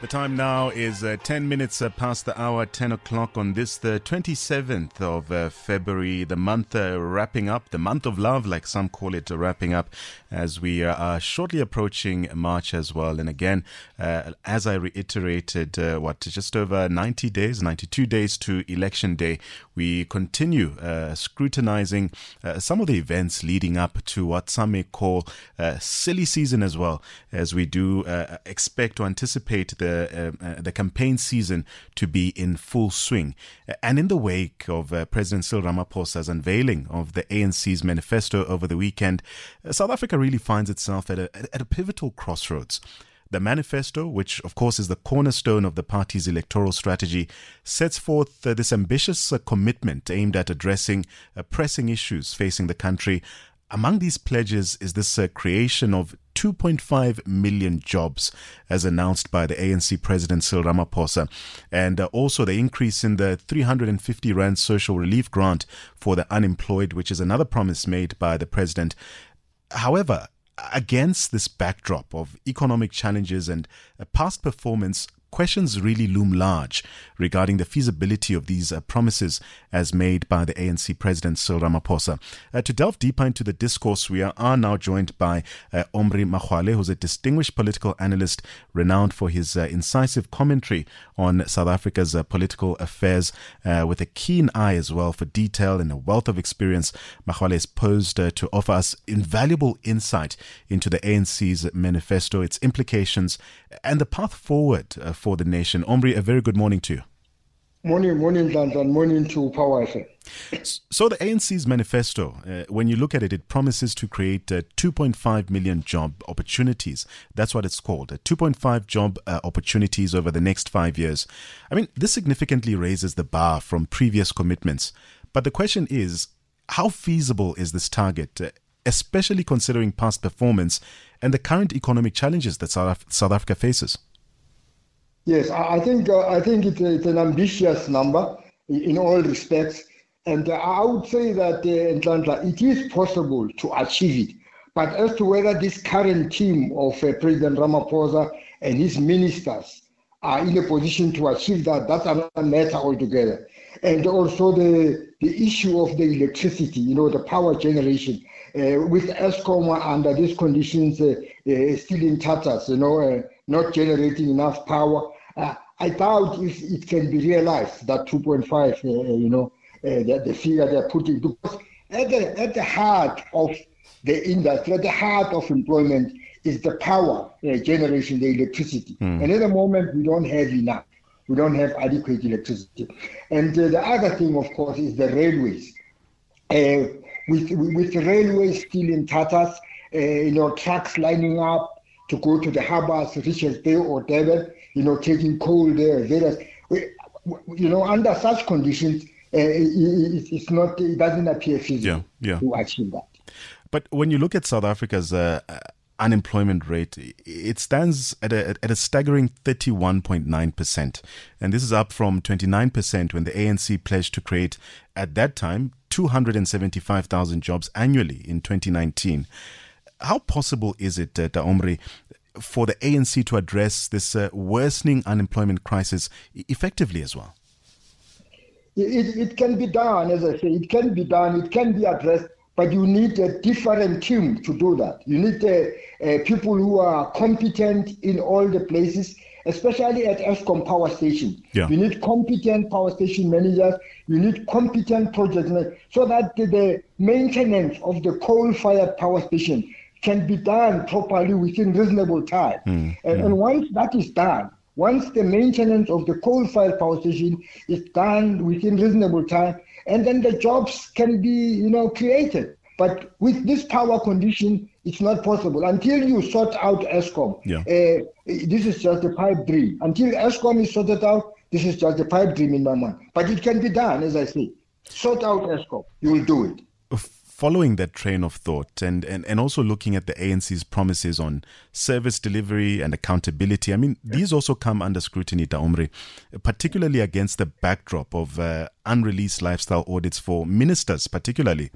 The time now is uh, 10 minutes uh, past the hour, 10 o'clock on this, the 27th of uh, February, the month uh, wrapping up, the month of love, like some call it, uh, wrapping up as we are shortly approaching March as well. And again, uh, as I reiterated, what, just over 90 days, 92 days to election day, we continue scrutinizing some of the events leading up to what some may call silly season as well, as we do expect to anticipate the uh, uh, the campaign season to be in full swing. And in the wake of uh, President Cyril Ramaphosa's unveiling of the ANC's manifesto over the weekend, uh, South Africa really finds itself at a, at a pivotal crossroads. The manifesto, which of course is the cornerstone of the party's electoral strategy, sets forth uh, this ambitious uh, commitment aimed at addressing uh, pressing issues facing the country. Among these pledges is this uh, creation of 2.5 million jobs, as announced by the ANC President Cyril Ramaphosa, and uh, also the increase in the 350 Rand social relief grant for the unemployed, which is another promise made by the President. However, against this backdrop of economic challenges and past performance questions really loom large regarding the feasibility of these uh, promises as made by the ANC President Cyril Ramaphosa. Uh, to delve deeper into the discourse, we are, are now joined by uh, Omry Makgoale, who's a distinguished political analyst renowned for his uh, incisive commentary on South Africa's uh, political affairs, uh, with a keen eye as well for detail and a wealth of experience. Makgoale is posed to offer us invaluable insight into the ANC's manifesto, its implications, and the path forward for the nation. Omry, a very good morning to you. Morning, morning, Nhlanhla, morning to Power FM. So, the ANC's manifesto, uh, when you look at it, it promises to create uh, 2.5 million job opportunities. That's what it's called uh, 2.5 job uh, opportunities over the next five years. I mean, this significantly raises the bar from previous commitments. But the question is how feasible is this target, uh, especially considering past performance and the current economic challenges that South, South Africa faces? Yes, I think uh, I think it's, it's, an ambitious number in all respects, and uh, I would say that uh, it is possible to achieve it. But as to whether this current team of uh, President Ramaphosa and his ministers are in a position to achieve that, that's another matter altogether. And also the the issue of the electricity, you know, the power generation. Uh, with Eskom under these conditions uh, uh, still in tatters, you know, not generating enough power. Uh, I doubt if it can be realized that 2.5, uh, you know, uh, the, the, figure they're putting, because at the, at the heart of the industry, at the heart of employment is the power uh, generation, the electricity. Mm. And at the moment, we don't have enough. We don't have adequate electricity. And uh, the other thing, of course, is the railways. Uh, with, with railways still in tatters, you know, trucks lining up, to go to the harbors, Richards Bay or Durban, you know, taking cold air, various, you know, under such conditions, uh, it, it's not, it doesn't appear feasible yeah, yeah. to achieve that. But when you look at South Africa's uh, unemployment rate, it stands at a, at a staggering 31.9%. And this is up from 29% when the ANC pledged to create, at that time, 275,000 jobs annually in 2019. How possible is it, uh, Omry, for the ANC to address this uh, worsening unemployment crisis effectively as well? It, it can be done, as I say, it can be done, it can be addressed, but you need a different team to do that. You need uh, people who are competent in all the places, especially at Eskom power station. Yeah. You need competent power station managers, you need competent project managers, so that the maintenance of the coal-fired power station can be done properly within reasonable time. Mm, and, mm. and, once that is done, once the maintenance of the coal-fired power station is done within reasonable time, and then the jobs can be, you know, created. But with this power condition, it's not possible until you sort out Eskom. Yeah. Uh, this is just a pipe dream. Until Eskom is sorted out, this is just a pipe dream in my mind. But it can be done, as I say. Sort out Eskom, you will do it following that train of thought and, and, and also looking at the ANC's promises on service delivery and accountability, I mean, yeah. these also come under scrutiny, Daomri, particularly against the backdrop of uh, unreleased lifestyle audits for ministers, particularly.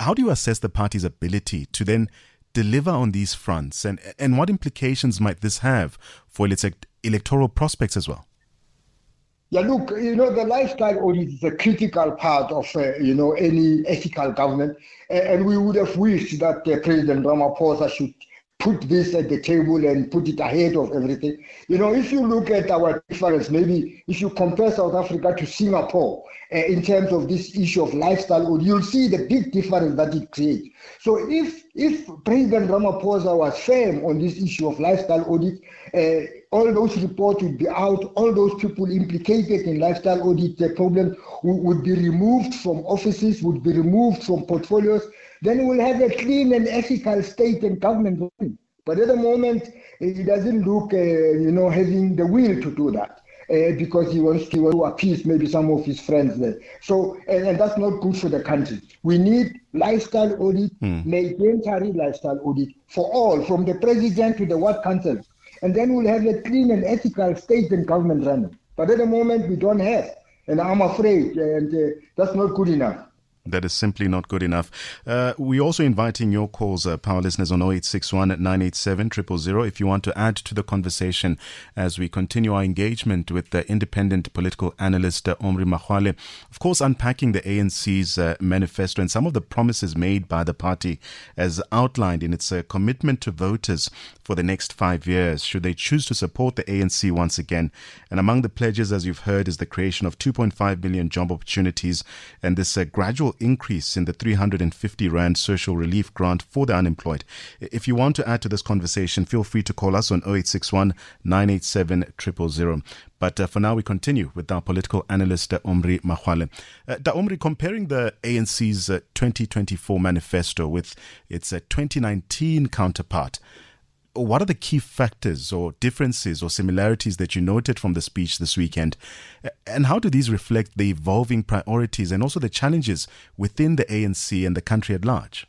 How do you assess the party's ability to then deliver on these fronts, and, and what implications might this have for its electoral prospects as well? Yeah, look, you know, the lifestyle audit is a critical part of, uh, you know, any ethical government. And we would have wished that uh, President Ramaphosa should put this at the table and put it ahead of everything. You know, if you look at our difference, maybe if you compare South Africa to Singapore uh, in terms of this issue of lifestyle audit, you'll see the big difference that it creates. So if if President Ramaphosa was firm on this issue of lifestyle audit, uh, all those reports would be out, all those people implicated in lifestyle audit the problem would be removed from offices, would be removed from portfolios. Then we'll have a clean and ethical state and government. But at the moment, it doesn't look, uh, you know, having the will to do that. Uh, because he wants to, to appease maybe some of his friends there. So, and, and, that's not good for the country. We need lifestyle audit, mm. mandatory lifestyle audit for all, from the president to the ward council and then we'll have a clean and ethical state and government running. But at the moment, we don't have. And I'm afraid, and uh, that's not good enough. That is simply not good enough. Uh, we're also inviting your calls, uh, power listeners, on 0861 987 000 if you want to add to the conversation as we continue our engagement with the independent political analyst uh, Omry Makgoale. Of course, unpacking the ANC's uh, manifesto and some of the promises made by the party as outlined in its uh, commitment to voters for the next five years, should they choose to support the ANC once again. And among the pledges, as you've heard, is the creation of 2.5 million job opportunities and this uh, increase in the 350 Rand social relief grant for the unemployed. If you want to add to this conversation, feel free to call us on 0861 987 000. But uh, for now, we continue with our political analyst, uh, Omry Makgoale. Uh, da Omry, comparing the ANC's uh, 2024 manifesto with its uh, 2019 counterpart, what are the key factors or differences or similarities that you noted from the speech this weekend? And how do these reflect the evolving priorities and also the challenges within the ANC and the country at large?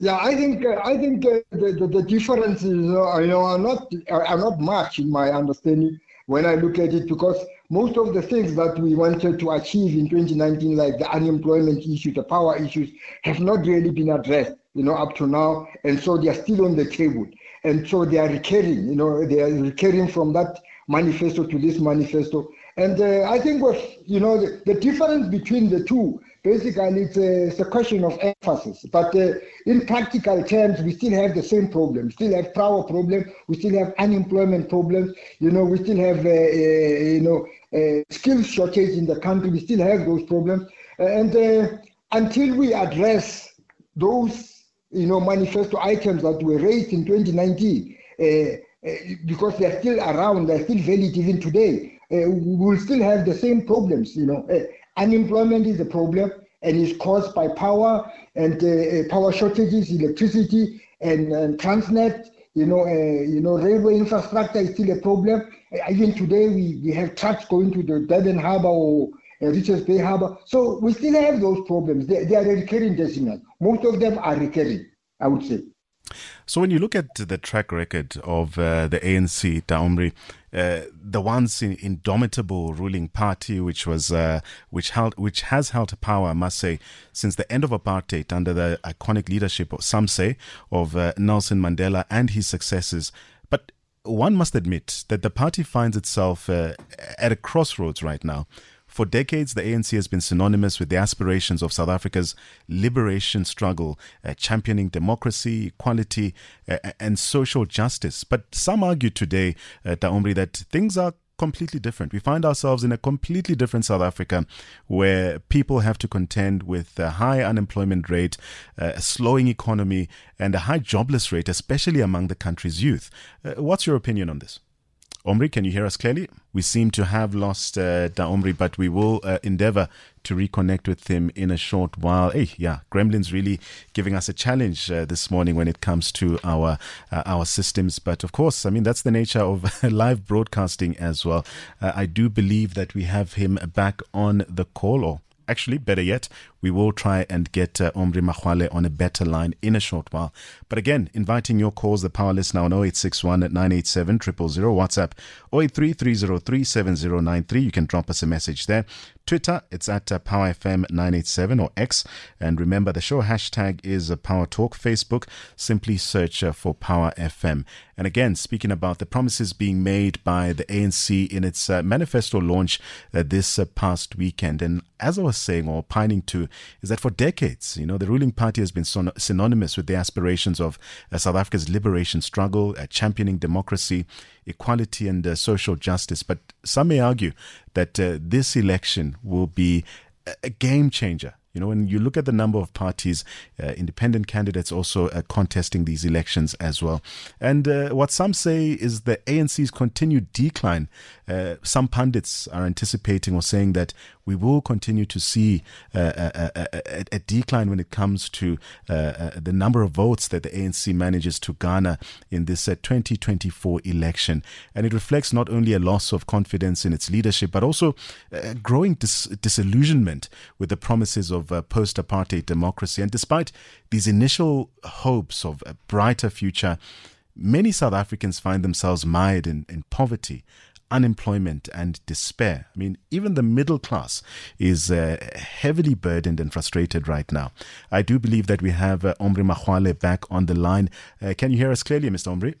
Yeah, I think uh, I think uh, the, the, the, differences you know are not are not much in my understanding when I look at it because most of the things that we wanted to achieve in 2019, like the unemployment issue, the power issues, have not really been addressed you know, up to now. And so they are still on the table. And so they are recurring, you know, they are recurring from that manifesto to this manifesto. And uh, I think what, you know, the, the, difference between the two, basically it's a, it's a question of emphasis. But uh, in practical terms, we still have the same problem. We still have power problem. We still have unemployment problems. You know, we still have, uh, uh you know, uh, skills shortage in the country. We still have those problems. and uh, until we address those you know, manifesto items that were raised in 2019, uh, uh, because they're still around, they're still valid even today, uh, we'll still have the same problems. You know, uh, unemployment is a problem and is caused by power and uh, uh, power shortages, electricity and, and Transnet. You know, you know, railway infrastructure is still a problem. even today, we, we have trucks going to the Durban Harbour or uh, Richards Bay Harbor. So we still have those problems. They, they are recurring decimal. Most of them are recurring, I would say. So when you look at the track record of uh, the ANC, Daomri, uh, the once indomitable ruling party, which was uh, which held which has held power, I must say, since the end of apartheid under the iconic leadership, of some say, of uh, Nelson Mandela and his successors. But one must admit that the party finds itself uh, at a crossroads right now for decades, the ANC has been synonymous with the aspirations of South Africa's liberation struggle, uh, championing democracy, equality, uh, and social justice. But some argue today, uh, Daomri, that things are completely different. We find ourselves in a completely different South Africa where people have to contend with a high unemployment rate, uh, a slowing economy, and a high jobless rate, especially among the country's youth. Uh, what's your opinion on this? Omry, can you hear us clearly? We seem to have lost uh, Da Omry, but we will uh, endeavor to reconnect with him in a short while. Hey, yeah, Gremlin's really giving us a challenge uh, this morning when it comes to our uh, our systems. But of course, I mean that's the nature of live broadcasting as well. Uh, I do believe that we have him back on the call, or actually, better yet, we will try and get uh, Omry Makgoale on a better line in a short while. But again, inviting your calls, the power list now on 0861 987 000, WhatsApp 0833037093. You can drop us a message there. Twitter, it's at uh, PowerFM987 or X. And remember, the show hashtag is uh, Power Talk. Facebook, simply search uh, for Power FM. And again, speaking about the promises being made by the ANC in its uh, manifesto launch uh, this uh, past weekend. And as I was saying or pining to, is that for decades, you know, the ruling party has been son- synonymous with the aspirations of uh, South Africa's liberation struggle, uh, championing democracy, equality, and uh, social justice. But some may argue that uh, this election will be a game changer you know, when you look at the number of parties, uh, independent candidates also uh, contesting these elections as well. And uh, what some say is the ANC's continued decline. Uh, some pundits are anticipating or saying that we will continue to see uh, a, a, a, decline when it comes to uh, the number of votes that the ANC manages to garner in this 2024 election. And it reflects not only a loss of confidence in its leadership, but also a growing dis- disillusionment with the promises of uh, post apartheid democracy. And despite these initial hopes of a brighter future, many South Africans find themselves mired in, in poverty unemployment and despair. I mean, even the middle class is uh, heavily burdened and frustrated right now. I do believe that we have uh, Omry Makgoale back on the line. Uh, can you hear us clearly, Mr. Omry?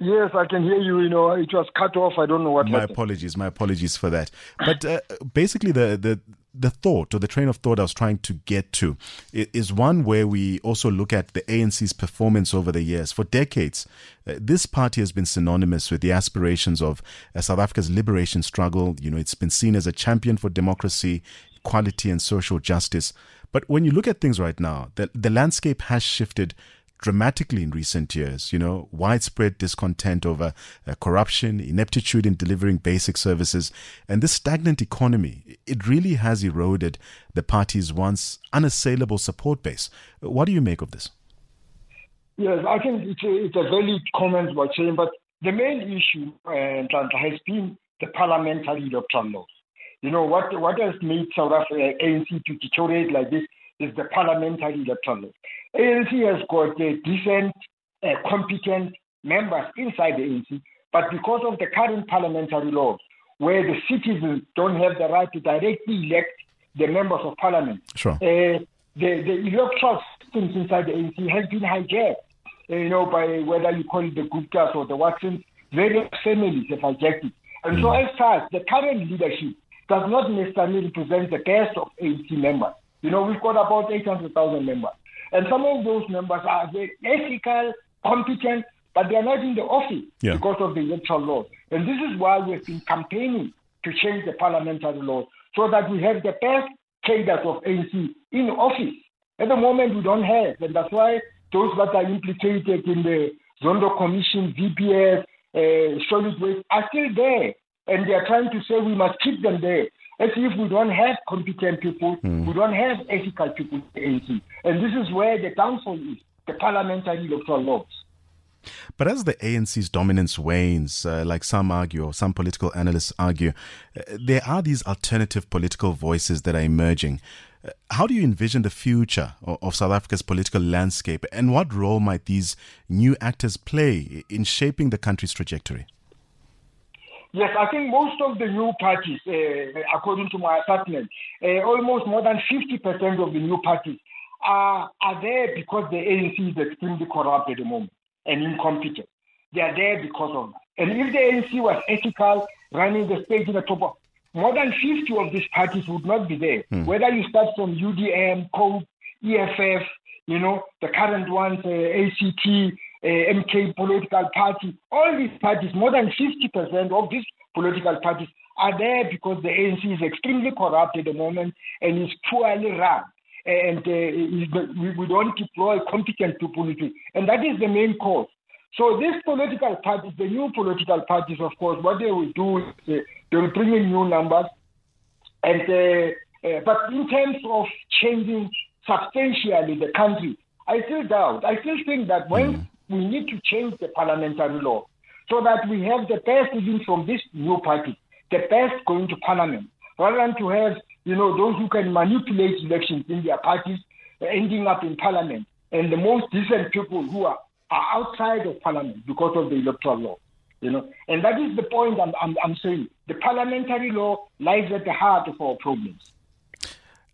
Yes, I can hear you. You know, it was cut off. I don't know what. My happened. apologies. My apologies for that. But uh, basically, the the the thought or the train of thought I was trying to get to is one where we also look at the ANC's performance over the years. For decades, uh, this party has been synonymous with the aspirations of South Africa's liberation struggle. You know, it's been seen as a champion for democracy, equality, and social justice. But when you look at things right now, the, the landscape has shifted dramatically in recent years. You know, widespread discontent over uh, corruption, ineptitude in delivering basic services, and this stagnant economy. It really has eroded the party's once unassailable support base. What do you make of this? Yes, I think it's a, it's a valid comment what saying, but the main issue uh, has been the parliamentary electoral laws. You know what what has made South Africa ANC to deteriorate like this is the parliamentary electoral laws. ANC has got uh, decent, uh, competent members inside the ANC, but because of the current parliamentary laws, where the citizens don't have the right to directly elect the members of parliament, sure. uh, the, the electoral systems inside the ANC has been hijacked, uh, you know, by whether you call it the Guptas or the Watsons, various families have hijacked it. And mm. so as such, the current leadership does not necessarily represent the best of ANC members. You know, we've got about 800,000 members. And some of those members are very ethical, competent, but they are not in the office yeah. because of the electoral law. And this is why we've been campaigning to change the parliamentary law so that we have the best cadres of ANC in office. At the moment, we don't have, and that's why those that are implicated in the Zondo Commission, VBS, uh, solid waste are still there. And they are trying to say we must keep them there as if we don't have competent people, mm. we don't have ethical people in ANC. And this is where the downfall is, the parliamentary electoral laws. But as the ANC's dominance wanes, uh, like some argue, or some political analysts argue, uh, there are these alternative political voices that are emerging. Uh, how do you envision the future of, of South Africa's political landscape, and what role might these new actors play in shaping the country's trajectory? Yes, I think most of the new parties, uh, according to my assessment, uh, almost more than 50% of the new parties are, are there because the ANC is extremely corrupt at the moment and incompetent. They are there because of that. And if the ANC was ethical, running the state in the top of, more than 50 of these parties would not be there. Mm. Whether you start from UDM, COPE, EFF, you know, the current ones, uh, ACT, uh, MK political party, all these parties, more than 50% of these political parties are there because the ANC is extremely corrupt at the moment and is poorly run. And uh, we don't deploy competent people. And that is the main cause. So these political parties, the new political parties, of course, what they will do is uh, they will bring in new numbers. And uh, uh, but in terms of changing substantially the country, I still doubt. I still think that when mm we need to change the parliamentary law so that we have the best even from this new party, the best going to parliament, rather than to have you know, those who can manipulate elections in their parties, uh, ending up in parliament, and the most decent people who are, are outside of parliament because of the electoral law. You know, and that is the point I'm, I'm, I'm saying. The parliamentary law lies at the heart of our problems.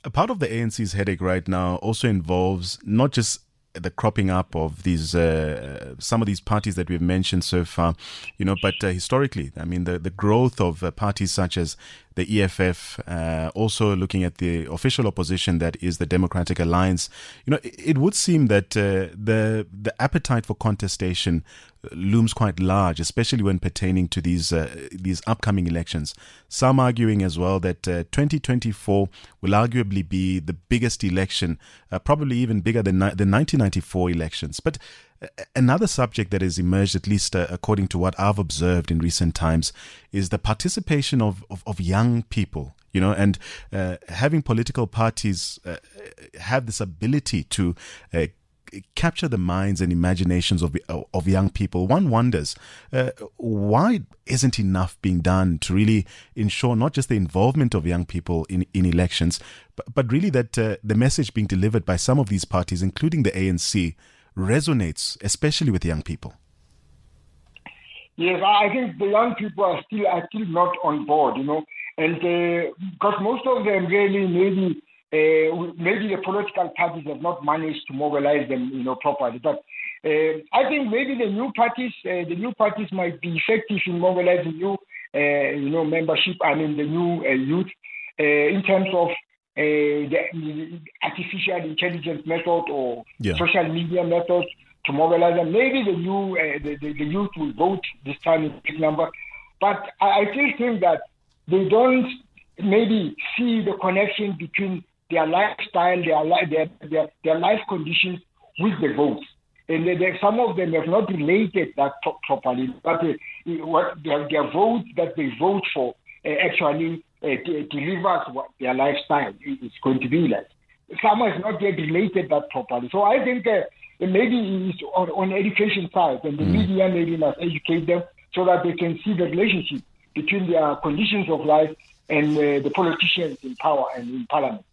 A part of the ANC's headache right now also involves not just the cropping up of these uh, some of these parties that we've mentioned so far, you know, but uh, historically, I mean, the the growth of uh, parties such as the EFF, uh, also looking at the official opposition that is the Democratic Alliance, you know, it, it would seem that uh, the the appetite for contestation looms quite large, especially when pertaining to these uh, these upcoming elections. Some arguing as well that uh, 2024 will arguably be the biggest election, uh, probably even bigger than ni- the 1994 elections. But Another subject that has emerged, at least uh, according to what I've observed in recent times, is the participation of, of, of young people you know, and uh, having political parties uh, have this ability to uh, capture the minds and imaginations of of young people. One wonders uh, why isn't enough being done to really ensure not just the involvement of young people in in elections, but, but really that uh, the message being delivered by some of these parties, including the ANC, resonates especially with young people. Yes, I think the young people are still are still not on board, you know, and because uh, most of them really maybe uh, maybe the political parties have not managed to mobilize them, you know, properly. But uh, I think maybe the new parties, uh, the new parties might be effective in mobilizing new, uh, you know, membership. I mean, the new youth in terms of the artificial intelligence method or yeah. social media methods to mobilize them. Maybe the new the, the, the, youth will vote this time in big number, but I, I still think that they don't maybe see the connection between their lifestyle, their, their, their, their life conditions with the votes. And they, they, some of them have not related that properly, but uh, what their, their vote that they vote for uh, actually delivers what their lifestyle is going to be like. Some have not yet related that properly. So I think uh, maybe it's on, on education side, and the mm. media maybe must educate them so that they can see the relationship between their conditions of life and uh, the politicians in power and in parliament.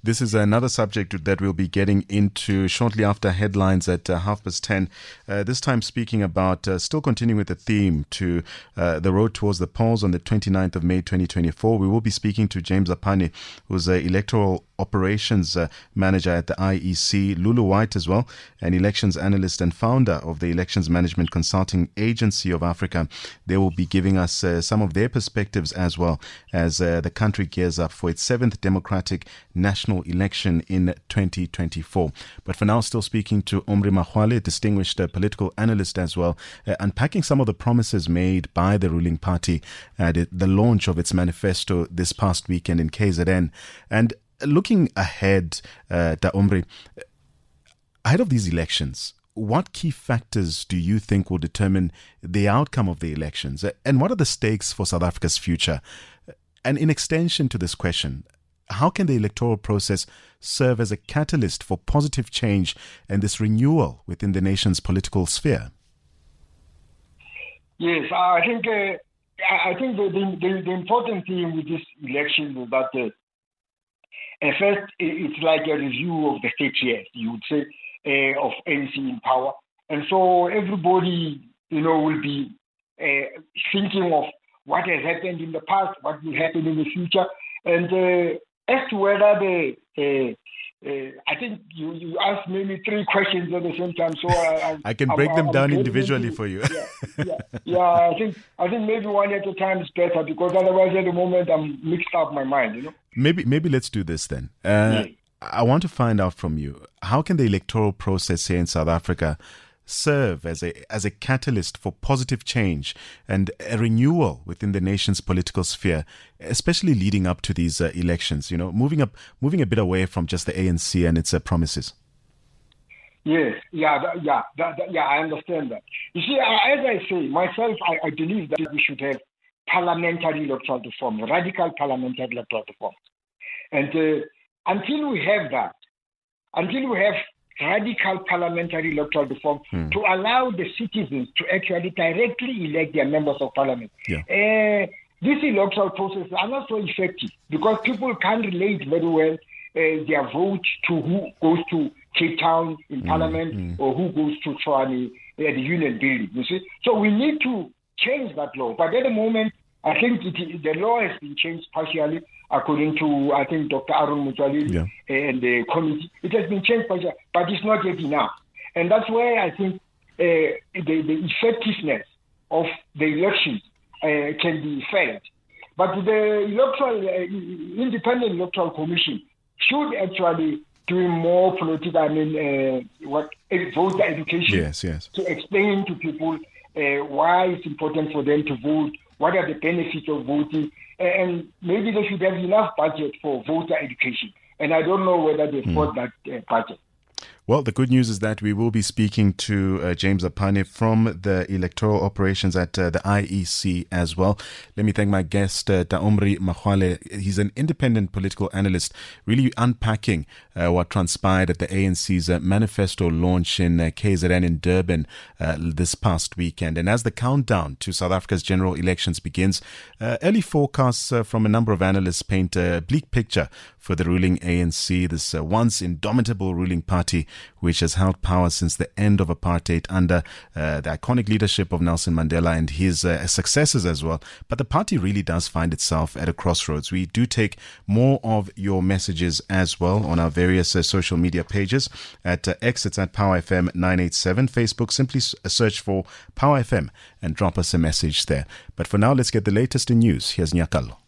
This is another subject that we'll be getting into shortly after headlines at uh, half past 10. Uh, this time, speaking about uh, still continuing with the theme to uh, the road towards the polls on the 29th of May 2024. We will be speaking to James Apane, who's an electoral operations uh, manager at the IEC, Lulu White as well, an elections analyst and founder of the Elections Management Consulting Agency of Africa. They will be giving us uh, some of their perspectives as well as the country gears up for its seventh democratic national election in 2024. But for now, still speaking to Omry Makgoale, distinguished uh, political analyst as well, uh, unpacking some of the promises made by the ruling party at the launch of its manifesto this past weekend in KZN. And looking ahead, uh, Da Omry, ahead of these elections, what key factors do you think will determine the outcome of the elections? And what are the stakes for South Africa's future? And in extension to this question, how can the electoral process serve as a catalyst for positive change and this renewal within the nation's political sphere? Yes, I think uh, I think the, the, the, important thing with this election is that uh, and first, it's like a review of the state years, you would say, uh, of ANC in power. And so everybody, you know, will be uh, thinking of what has happened in the past, what will happen in the future. And uh, as to whether the uh, uh, I think you, you asked maybe three questions at the same time, so I, I can break them I'm down individually for you. yeah, yeah, yeah, I think I think maybe one at a time is better because otherwise, at the moment, I'm mixed up my mind. You know. Maybe maybe let's do this then. Uh, yeah. I want to find out from you how can the electoral process here in South Africa serve as a as a catalyst for positive change and a renewal within the nation's political sphere, especially leading up to these uh, elections. You know, moving up, moving a bit away from just the ANC and its uh, promises. Yes, yeah, that, yeah, that, that, yeah. I understand that. You see, as I say myself, I, I believe that we should have parliamentary electoral reform, radical parliamentary electoral reform, and uh, until we have that, until we have radical parliamentary electoral reform hmm. to allow the citizens to actually directly elect their members of parliament. Yeah. Uh, these electoral processes are not so effective because people can't relate very well uh, their vote to who goes to Cape Town in mm, Parliament mm. or who goes to Tshwane at the Union Building. You see, so we need to change that law. But at the moment, I think it, the law has been changed partially according to I think Dr. Aaron Motsoaledi yeah. and the committee. It has been changed partially, but it's not yet enough. And that's where I think uh, the, the effectiveness of the elections uh, can be felt. But the electoral, uh, independent electoral commission should actually do more political, I mean, uh, what voter education. Yes, yes. To explain to people uh, why it's important for them to vote, what are the benefits of voting, and maybe they should have enough budget for voter education. And I don't know whether they've mm. got that uh, budget. Well, the good news is that we will be speaking to uh, James Apane from the electoral operations at uh, the IEC as well. Let me thank my guest, uh, Daomri Makgoale. He's an independent political analyst, really unpacking uh, what transpired at the ANC's uh, manifesto launch in uh, KZN in Durban this past weekend. And as the countdown to South Africa's general elections begins, early forecasts from a number of analysts paint a bleak picture for the ruling ANC, this once indomitable ruling party which has held power since the end of apartheid under uh, the iconic leadership of Nelson Mandela and his uh, successors as well. But the party really does find itself at a crossroads. We do take more of your messages as well on our various uh, social media pages. At uh, X, at Power FM 987. Facebook, simply uh, search for Power FM and drop us a message there. But for now, let's get the latest in news. Here's Nyakalo.